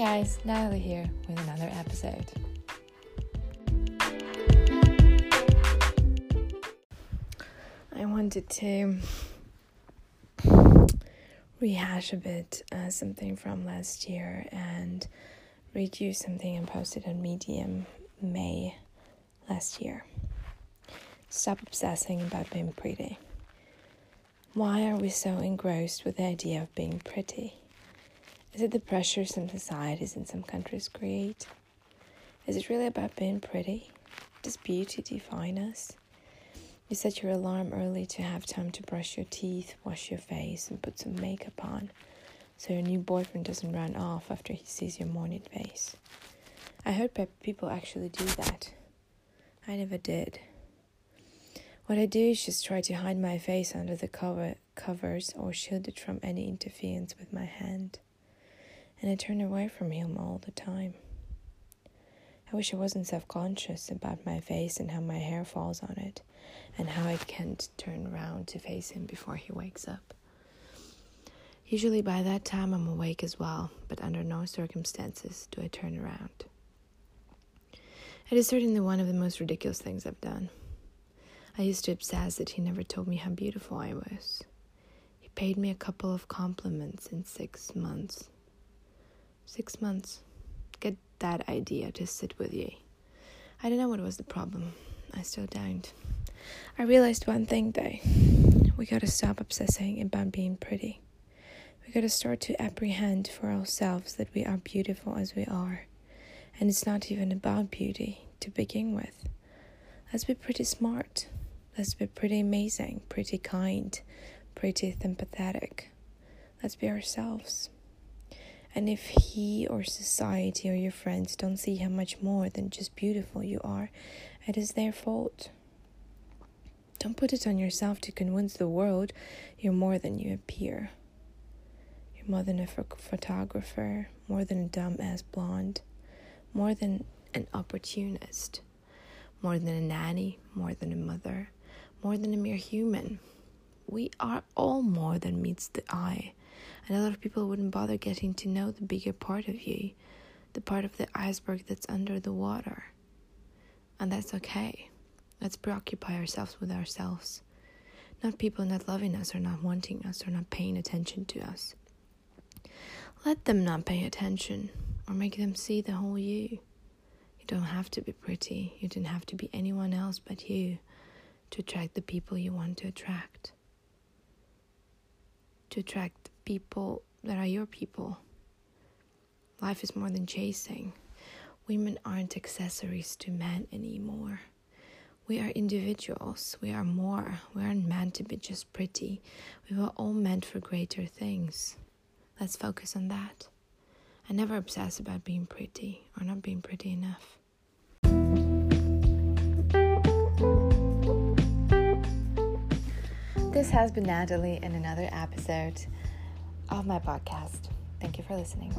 guys, Natalie here with another episode. I wanted to rehash a bit uh, something from last year and read you something I posted on Medium May last year. Stop obsessing about being pretty. Why are we so engrossed with the idea of being pretty? Is it the pressure some societies in some countries create? Is it really about being pretty? Does beauty define us? You set your alarm early to have time to brush your teeth, wash your face, and put some makeup on so your new boyfriend doesn't run off after he sees your morning face. I heard people actually do that. I never did. What I do is just try to hide my face under the cover covers or shield it from any interference with my hand and I turn away from him all the time. I wish I wasn't self conscious about my face and how my hair falls on it, and how I can't turn around to face him before he wakes up. Usually by that time I'm awake as well, but under no circumstances do I turn around. It is certainly one of the most ridiculous things I've done. I used to obsess that he never told me how beautiful I was. He paid me a couple of compliments in six months six months. Get that idea to sit with you. I don't know what was the problem. I still don't. I realized one thing though. We gotta stop obsessing about being pretty. We gotta start to apprehend for ourselves that we are beautiful as we are. And it's not even about beauty to begin with. Let's be pretty smart. Let's be pretty amazing, pretty kind, pretty sympathetic. Let's be ourselves. And if he or society or your friends don't see how much more than just beautiful you are, it is their fault. Don't put it on yourself to convince the world you're more than you appear. You're more than a photographer, more than a dumbass blonde, more than an opportunist, more than a nanny, more than a mother, more than a mere human. We are all more than meets the eye and a lot of people wouldn't bother getting to know the bigger part of you, the part of the iceberg that's under the water. And that's okay. Let's preoccupy ourselves with ourselves. Not people not loving us or not wanting us or not paying attention to us. Let them not pay attention or make them see the whole you. You don't have to be pretty. You don't have to be anyone else but you to attract the people you want to attract. To attract people that are your people. Life is more than chasing. Women aren't accessories to men anymore. We are individuals. We are more. We aren't meant to be just pretty. We were all meant for greater things. Let's focus on that. I never obsess about being pretty or not being pretty enough. This has been Natalie in another episode of my podcast. Thank you for listening.